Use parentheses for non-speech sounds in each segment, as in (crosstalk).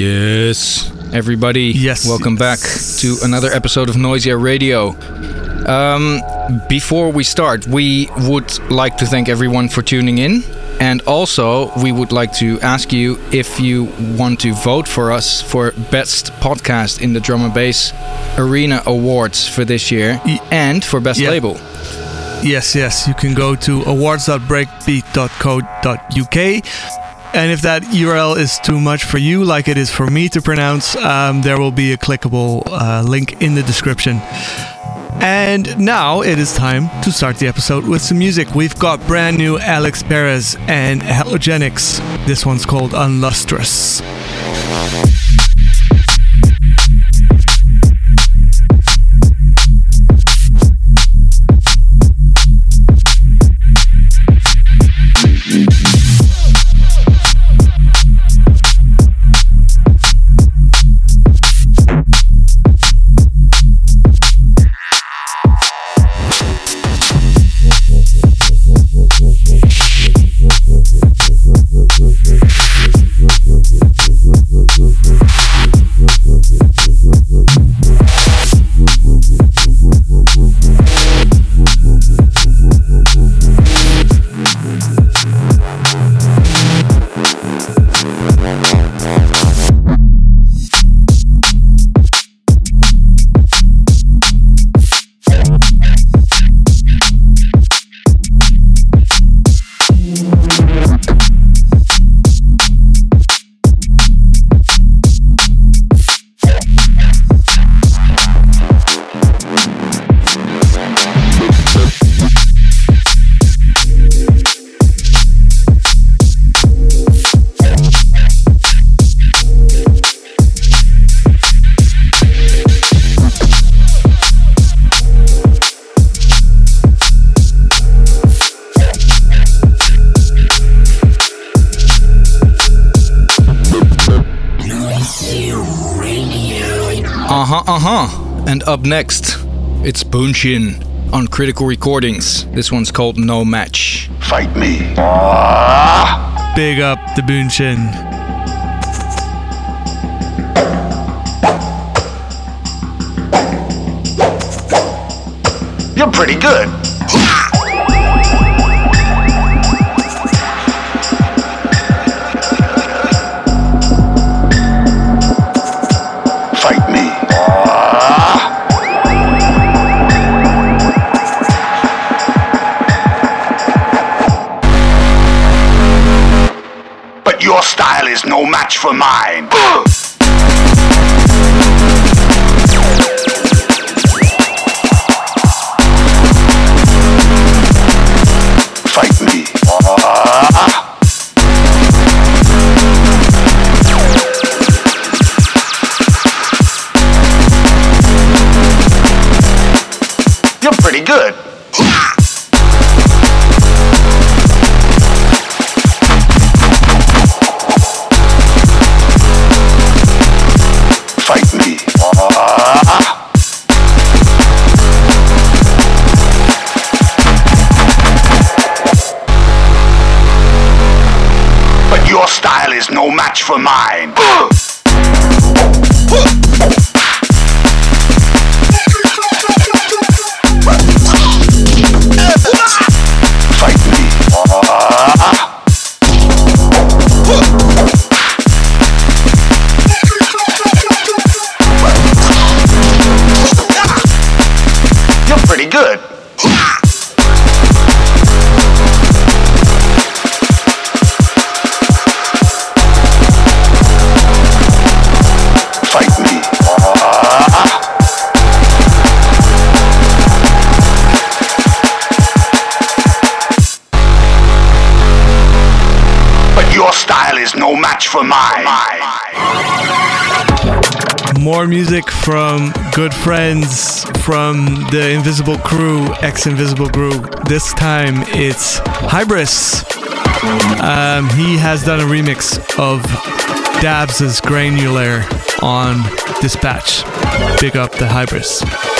Yes, everybody. Yes. Welcome back to another episode of Noisia Radio. Um, before we start, we would like to thank everyone for tuning in. And also, we would like to ask you if you want to vote for us for Best Podcast in the Drum and Bass Arena Awards for this year Y- and for Best Yeah. Label. Yes, yes. You can go to awards.breakbeat.co.uk. And if that URL is too much for you, like it is for me to pronounce, um, there will be a clickable uh, link in the description. And now it is time to start the episode with some music. We've got brand new Alix Perez and Halogenix. This one's called Unlustrous. Next, it's Bunshin on Critical Recordings. This one's called No Match. Fight me. Big up the Bunshin. You're pretty good. Your style is no match for mine. (gasps) for mine. More music from good friends from the Invisible Crew, ex Invisible Crew. This time it's Hybris. Um, he has done a remix of Dabs' Granular on Dispatch. Big up the Hybris.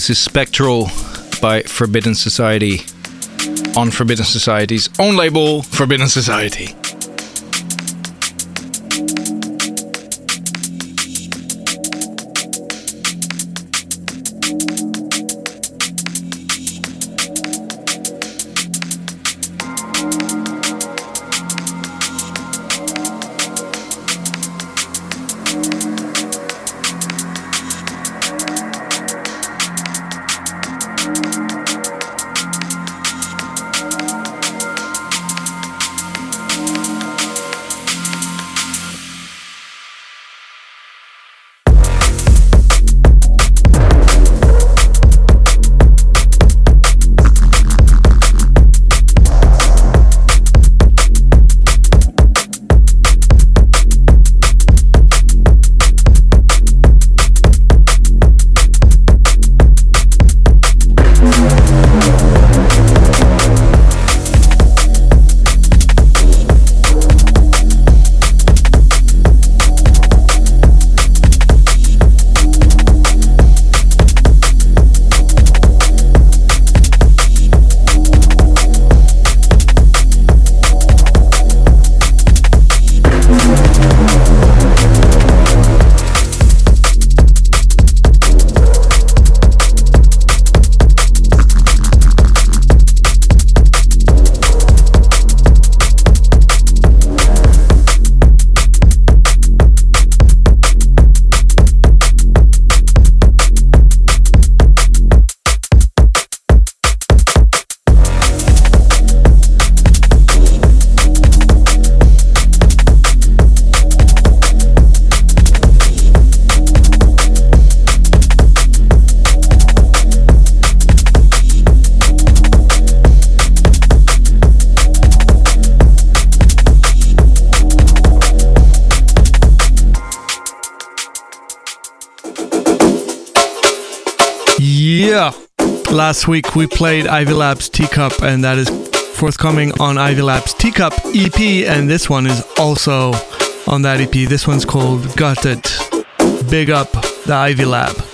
This is Spectral by Forbidden Society on Forbidden Society's own label, Forbidden Society. Last week we played Ivy Labs Teacup, and that is forthcoming on Ivy Labs Teacup EP, and this one is also on that EP. This one's called Got It. Big up the Ivy Lab.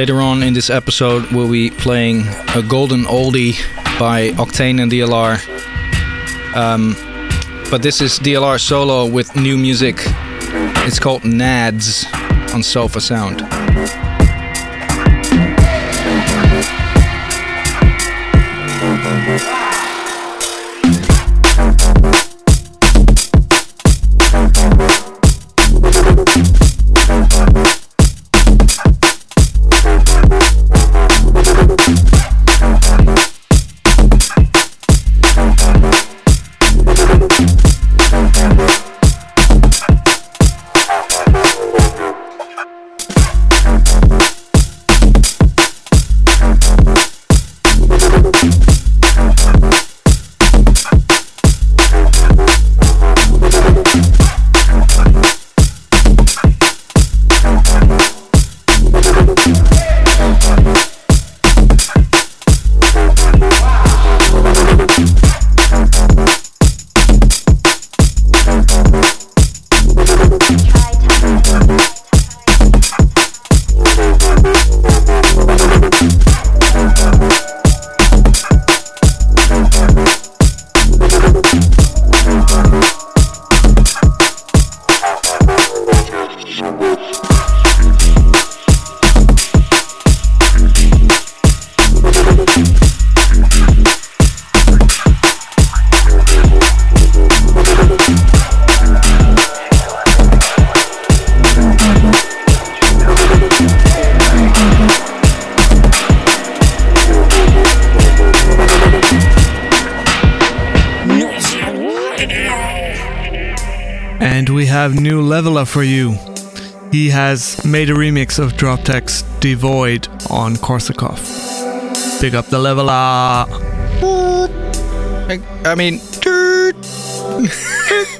Later on in this episode, we'll be playing a golden oldie by Octane and DLR. Um, but this is DLR solo with new music. It's called Nads on Sofa Sound. have Levela for you. He has made a remix of Droptek's Devoid on Korsakov. Pick up the Levela. I, I mean, (laughs)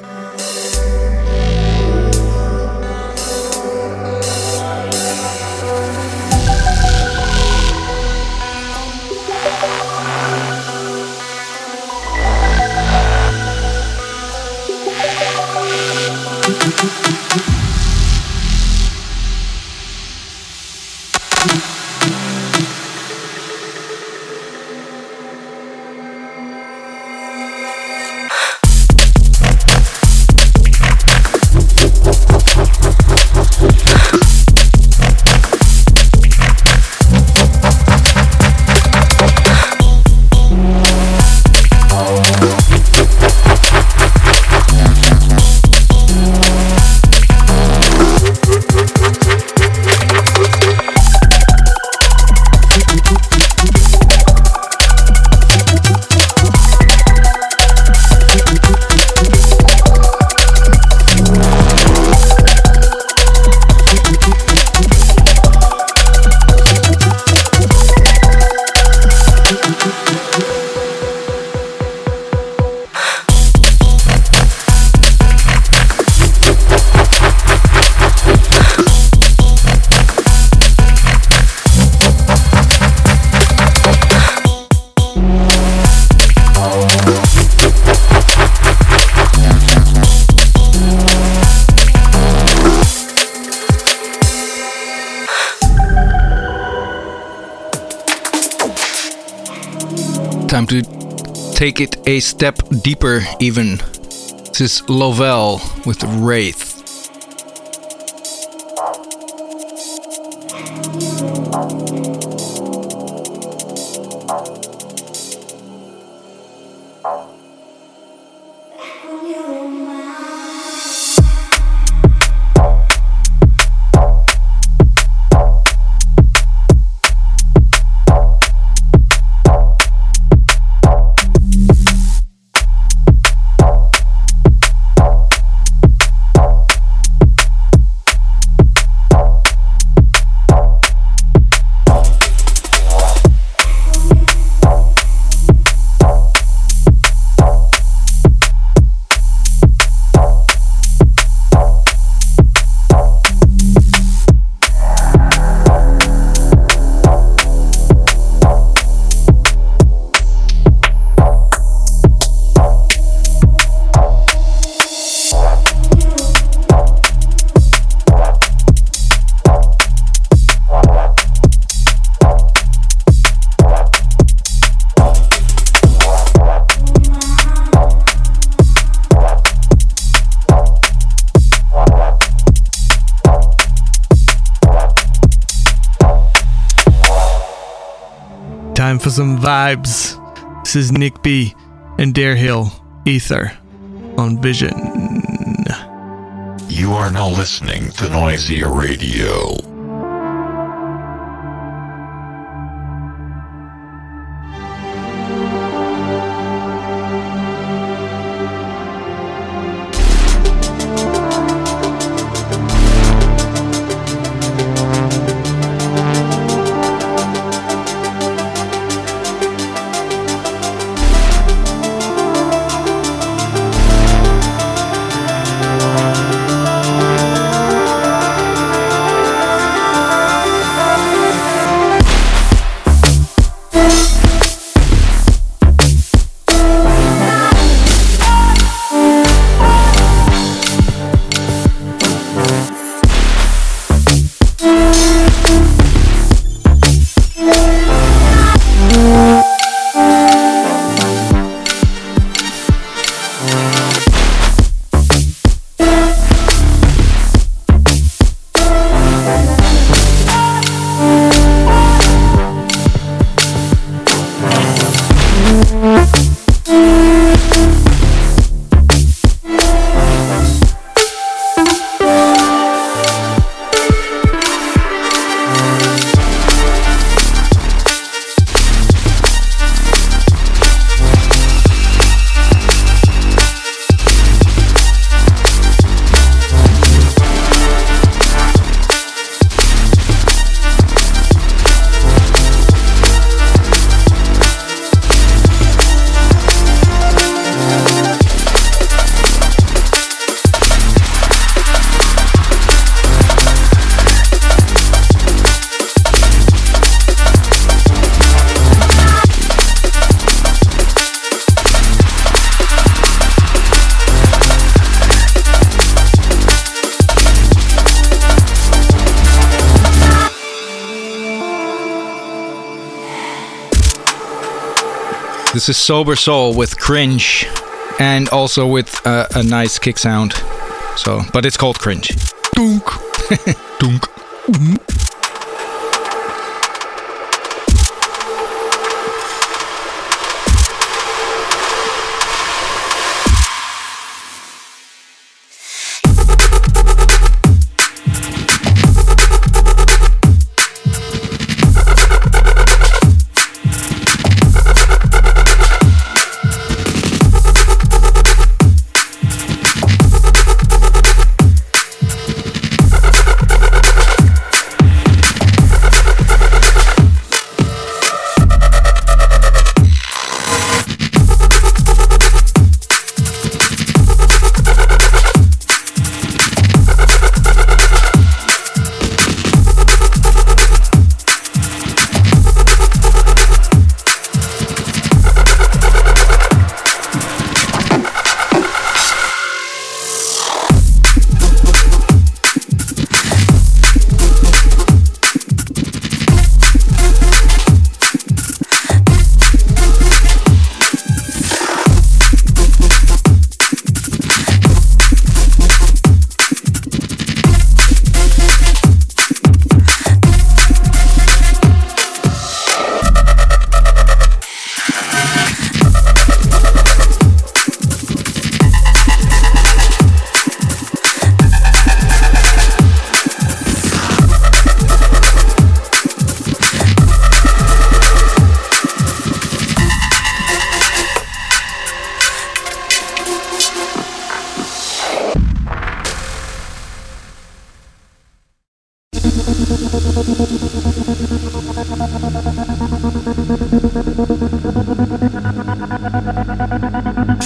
take it a step deeper, even. This is Lovell with Wraith. Time for some vibes. This is Nick B and Dare Hill Ether on Vision. You are now listening to Noisia Radio. This is Sober Soul with Cringe and also with uh, a nice kick sound. So, but it's called Cringe. Dunk. (laughs) Dunk.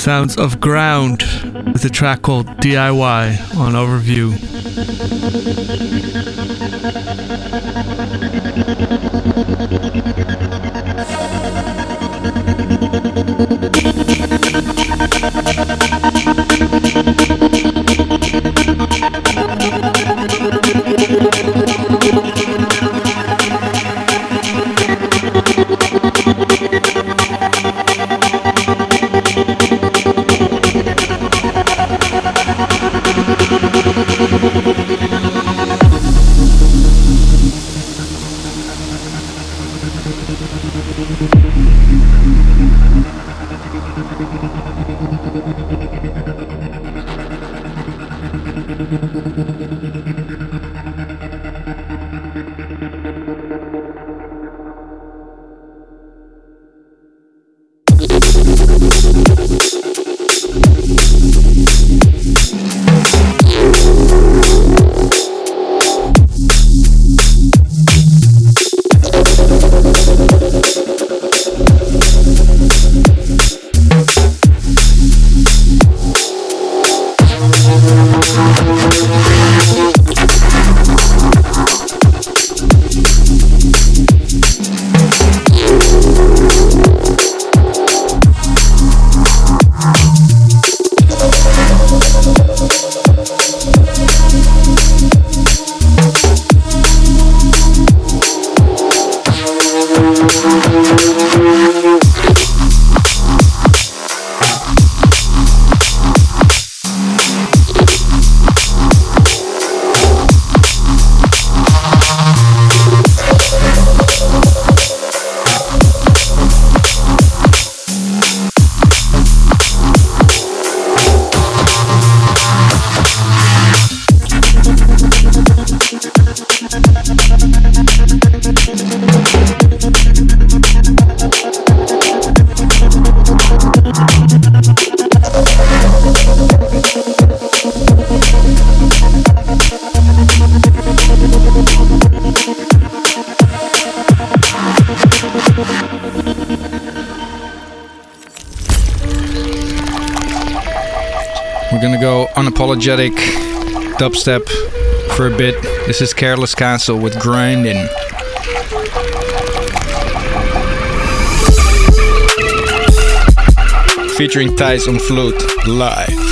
Sounds of Ground with a track called DIY on Overview. Dubstep for a bit. This is Careless Castle with Grinding. Featuring Thijs on flute live.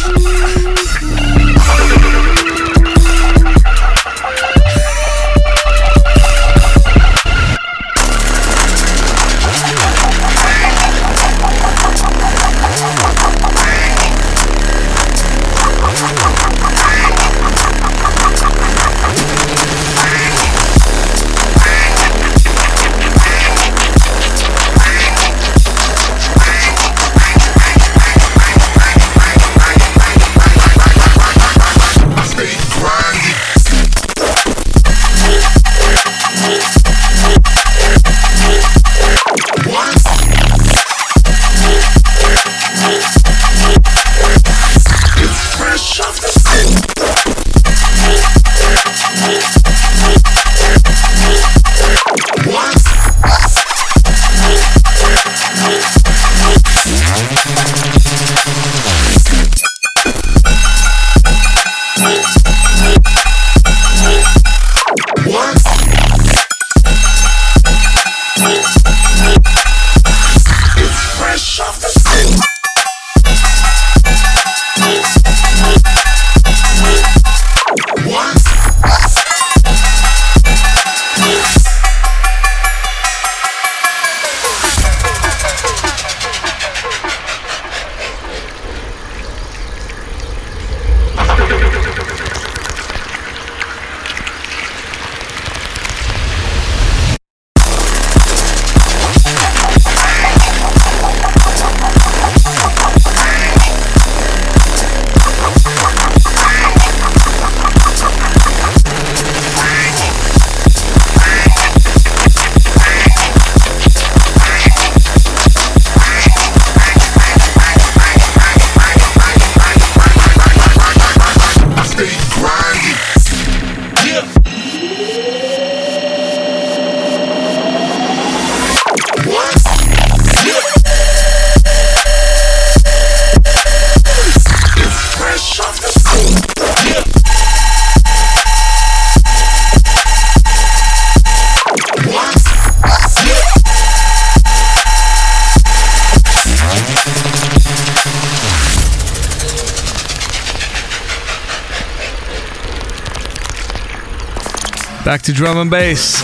Back to drum and bass.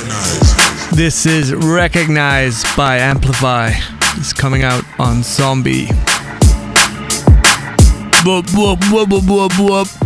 This is Recognized by Amplify. It's coming out on Zombie. Whoop, whoop, whoop, whoop, whoop, whoop.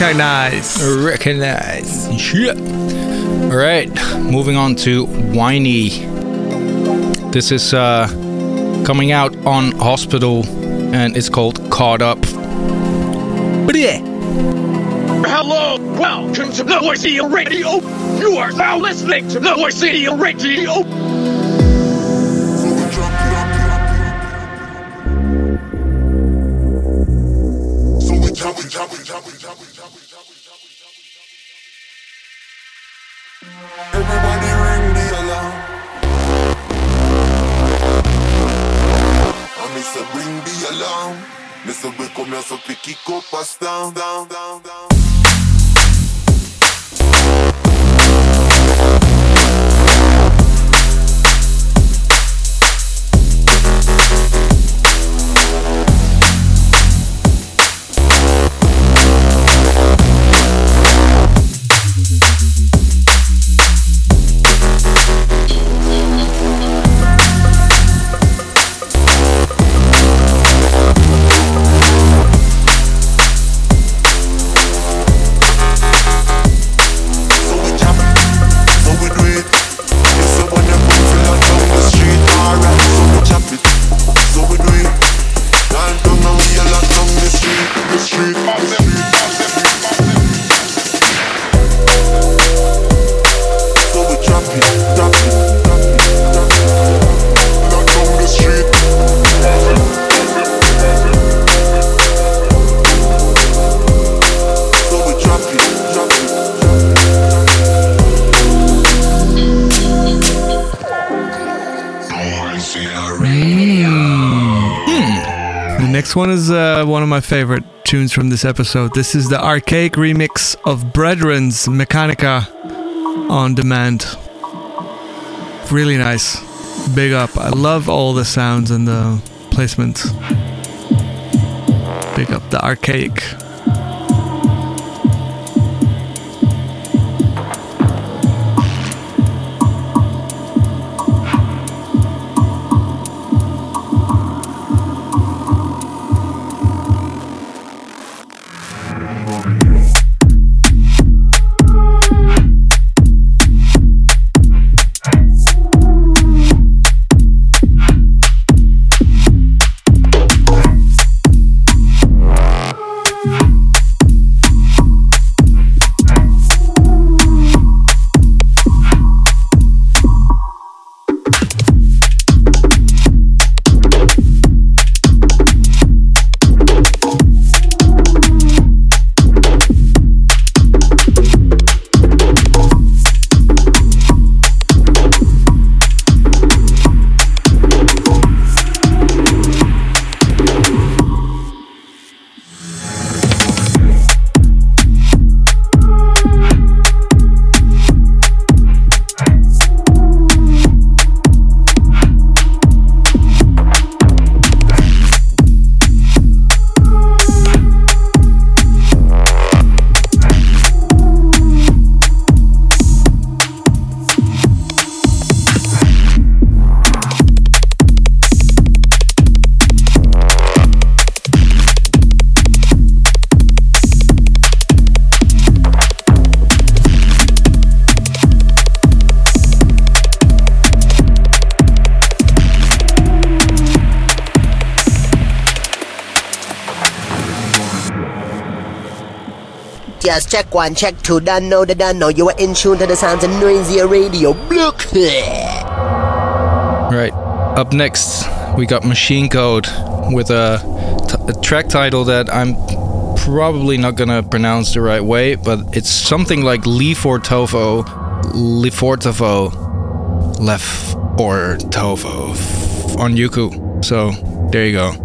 Recognize. Recognize. Shit. All right, moving on to Whiney. This is uh, coming out on Hospital and it's called Caught Up. Bleh. Hello, welcome to Noisia Radio. You are now listening to Noisia Radio. Here so pick it up pass down, down, down, down. Next one is uh, one of my favorite tunes from this episode. This is the archaic remix of Brethren's Mechanica on demand. Really nice. Big up. I love all the sounds and the placements. Big up the archaic. Yes, check one, check two, done know the done know. You are in tune to the sounds of Noisia Radio. Look. Right. Up next, we got Machine Code with a, t- a track title that I'm probably not gonna pronounce the right way, but it's something like Lifortovo, Lifortovo, Lef or Tovo on Yuku. So there you go.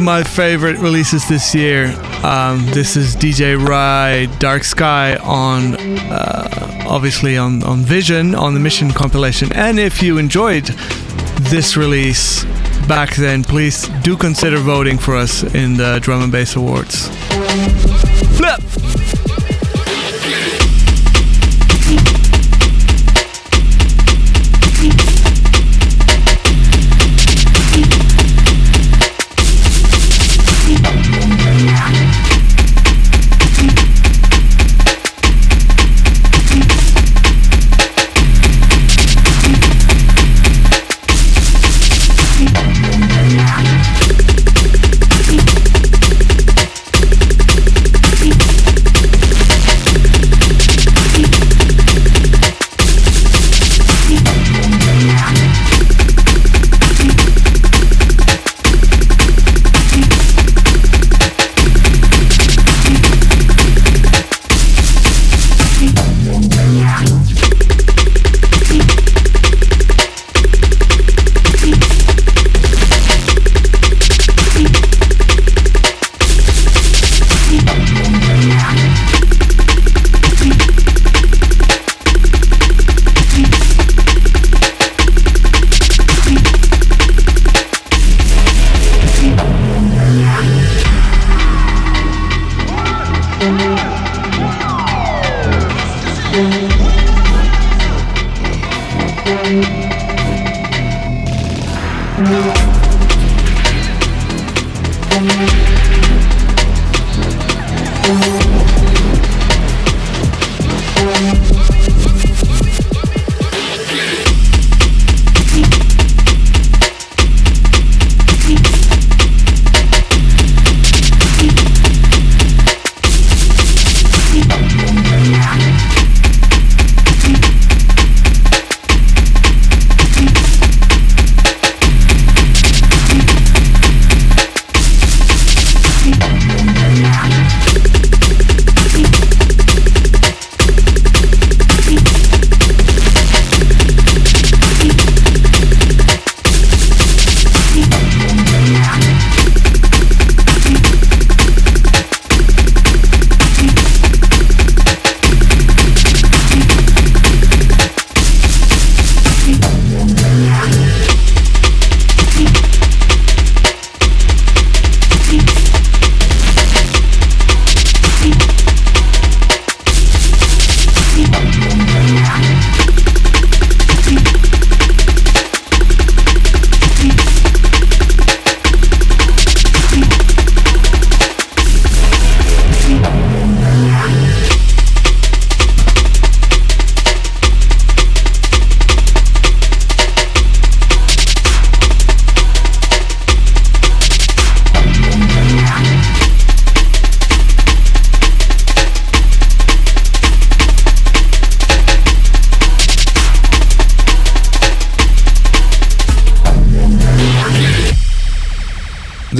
My favorite releases this year. Um, this is DJ Rye Dark Sky on, uh, obviously on on Vision on the Mission compilation. And if you enjoyed this release back then, please do consider voting for us in the Drum and Bass Awards. Flip.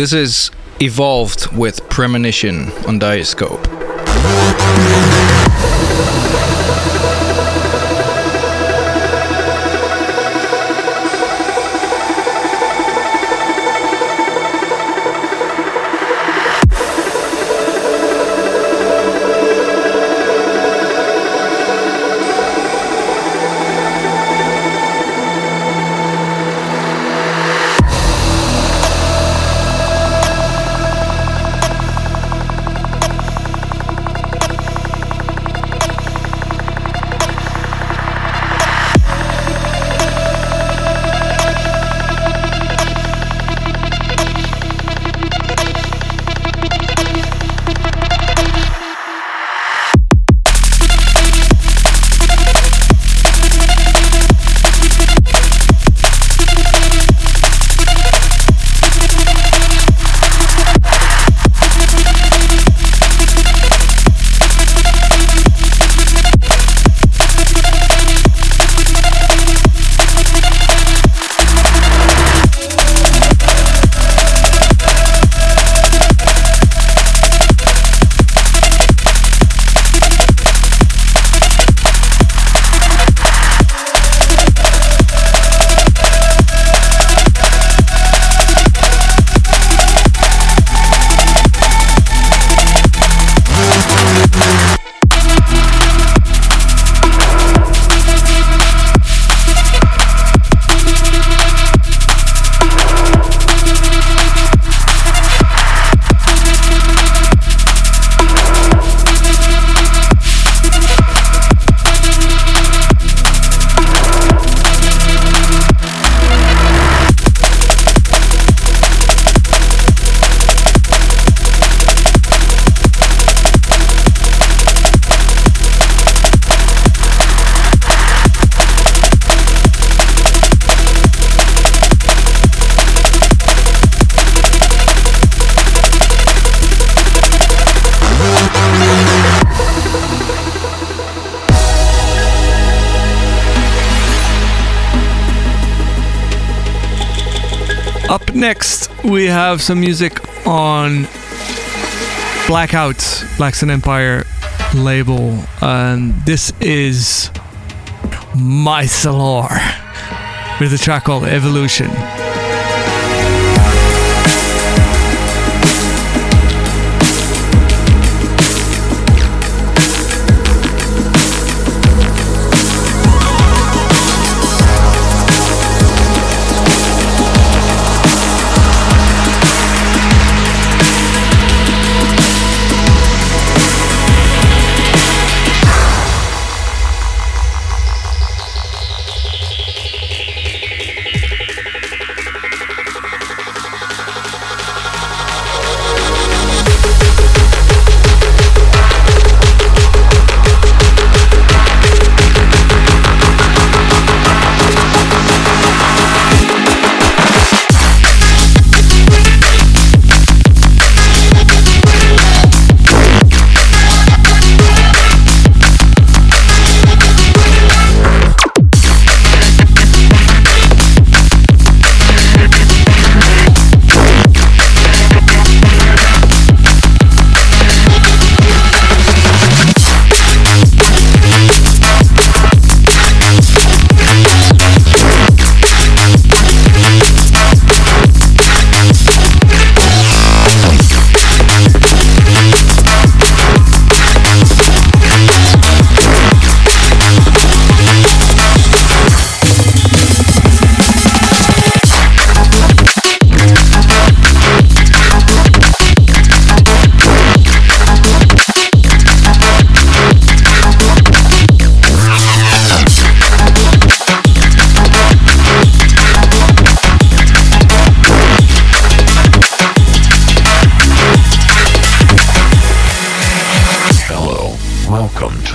This is Evolved with Premonition on Diascope. Up next, we have some music on Blackout, Black Sun Empire label. And this is Mycelor with a track called Evolution.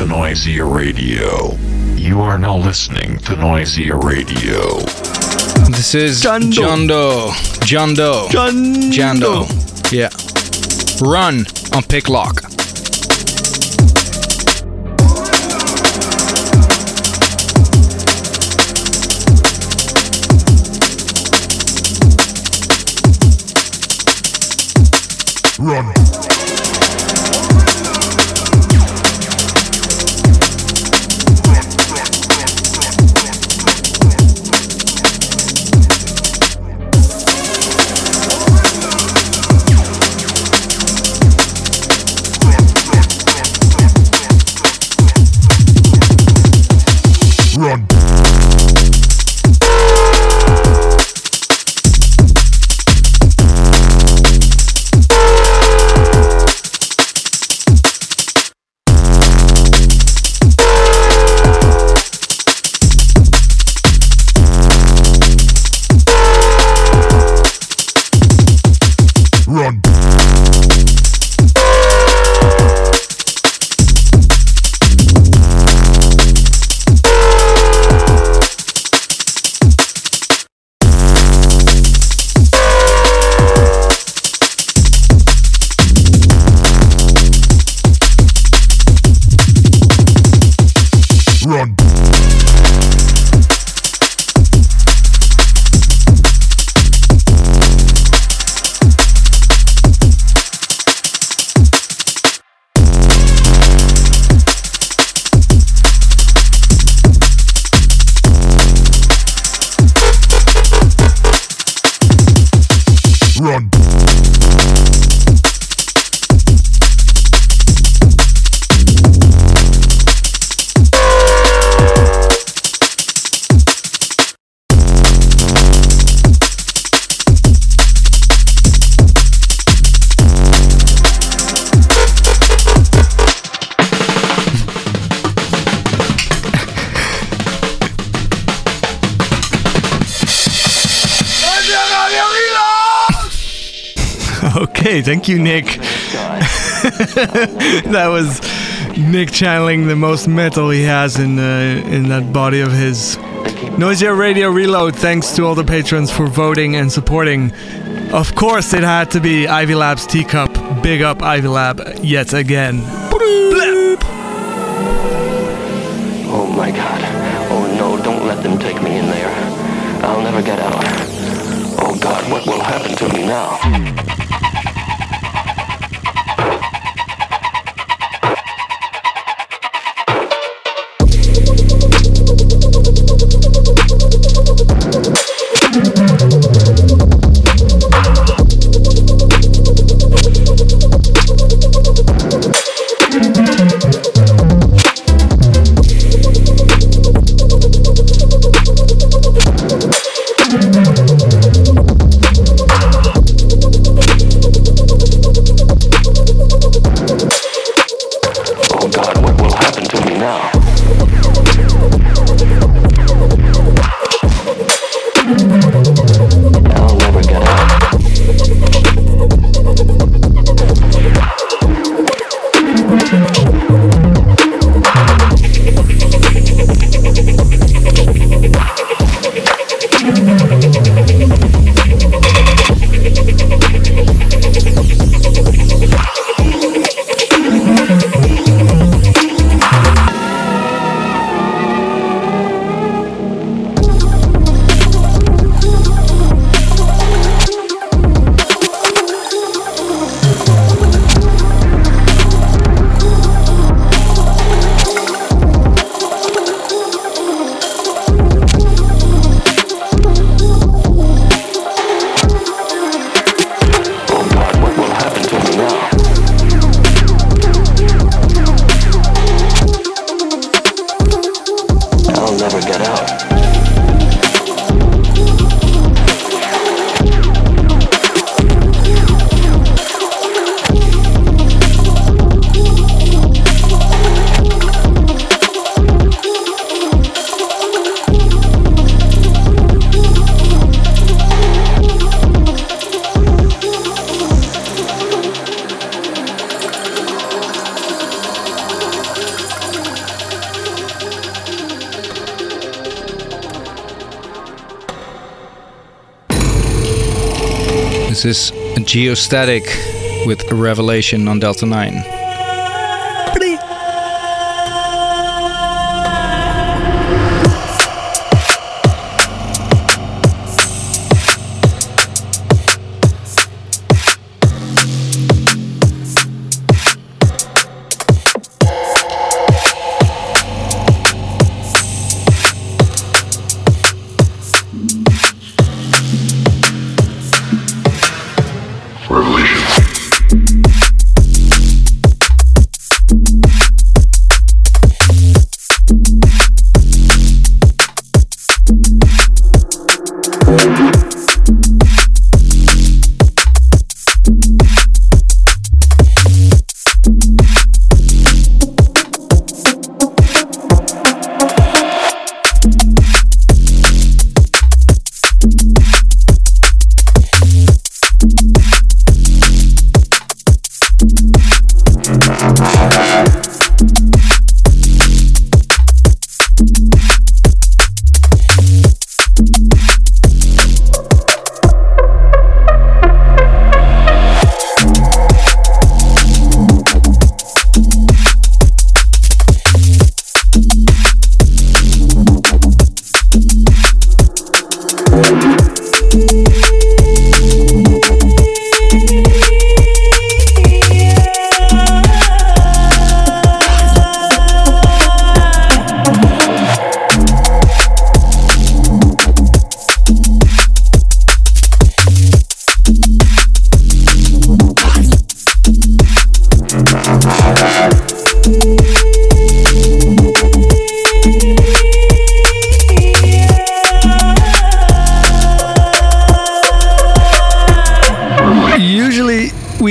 To Noisia Radio. You are now listening to Noisia Radio. This is Jando. Jando. Jando. Jando. Jando. Yeah. Run on pick lock. Run. Run. Thank you, Nick. (laughs) that was Nick channeling the most metal he has in uh, in that body of his. Noisia Radio Reload. Thanks to all the patrons for voting and supporting. Of course, it had to be Ivy Lab's teacup. Big up Ivy Lab yet again. Oh my god. Oh no, don't let them take me in there. I'll never get out. Oh god, what will happen to me now? Geostatic with a Revelation on Delta 9.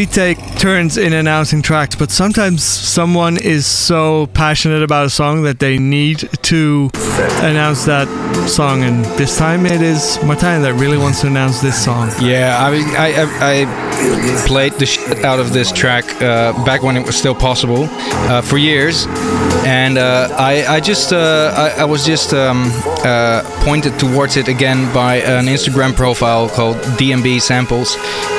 Take turns in announcing tracks, but sometimes someone is so passionate about a song that they need to announce that song. And this time it is Martijn that really wants to announce this song. Yeah, I mean, I, I, I played the shit out of this track uh, back when it was still possible uh, for years, and uh, I, I just uh, I, I was just um, uh, pointed towards it again by an Instagram profile called DMB Samples,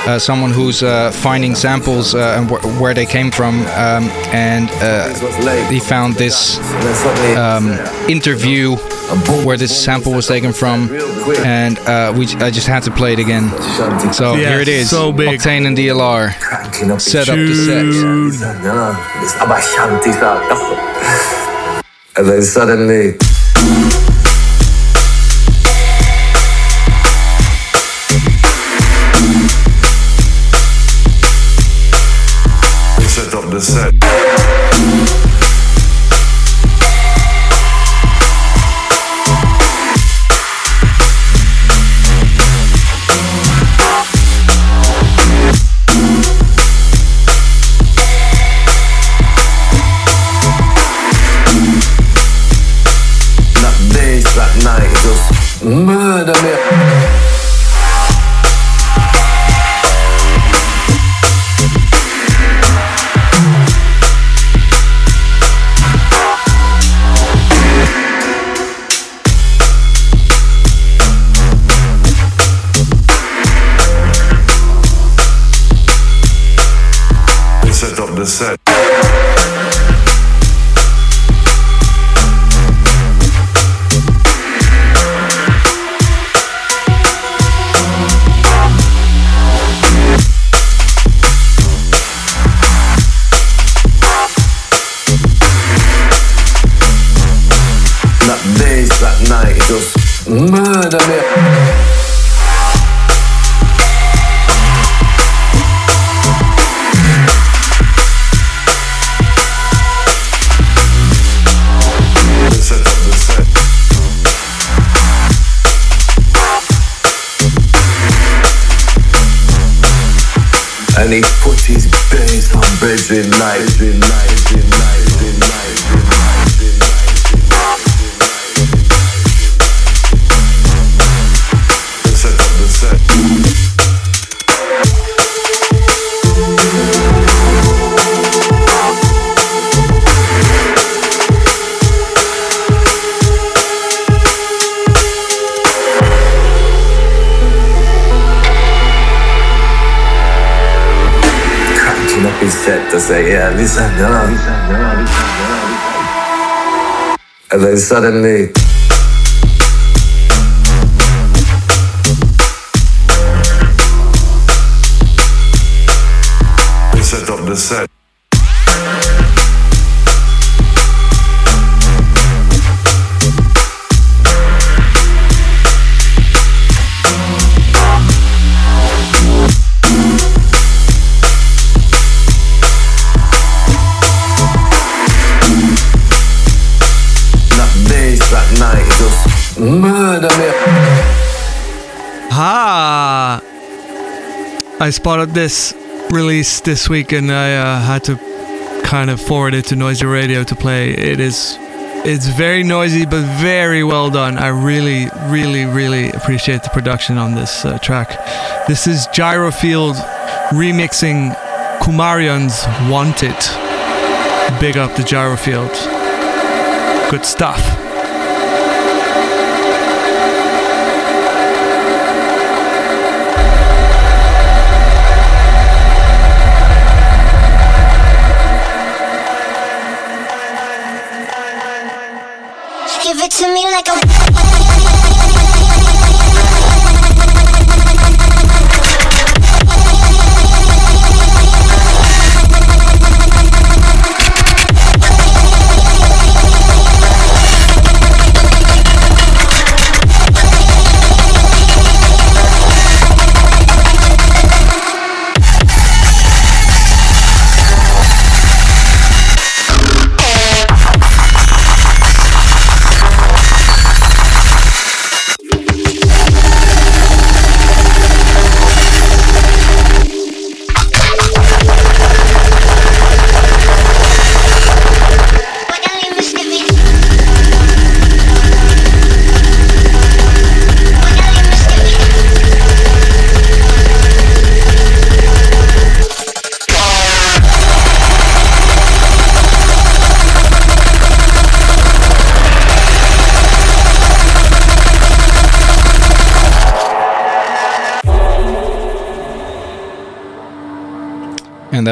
uh, someone who's uh, finding samples uh, and wh- where they came from, um, and uh, he found this um, interview where this sample was taken from, and uh, we I just had to play it again. So Yeah, here it is, so big. Octane and DLR. Set up the set. And then suddenly. Ha! I spotted this release this week and I uh, had to kind of forward it to Noisia Radio to play. It is it's very noisy but very well done. I really really really appreciate the production on this uh, track. This is Gyrofield remixing Kumarion's Want It. Big up the Gyrofield. Good stuff.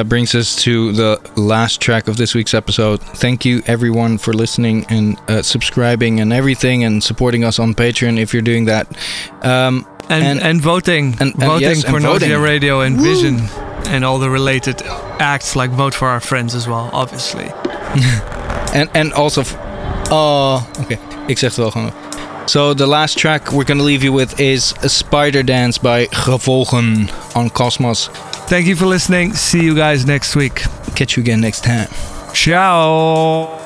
That brings us to the last track of this week's episode. Thank you, everyone, for listening and uh, subscribing and everything, and supporting us on Patreon if you're doing that. Um, and, and, voting, and, and voting yes, for and. Noisia Radio and Vision, and all the related acts like vote for our friends as well, obviously. (laughs) and and also, f- oh, okay, ik zeg het wel gewoon. So the last track we're gonna leave you with is a Spider Dance by Gevolgen on Cosmos. Thank you for listening. See you guys next week. Catch you again next time. Ciao.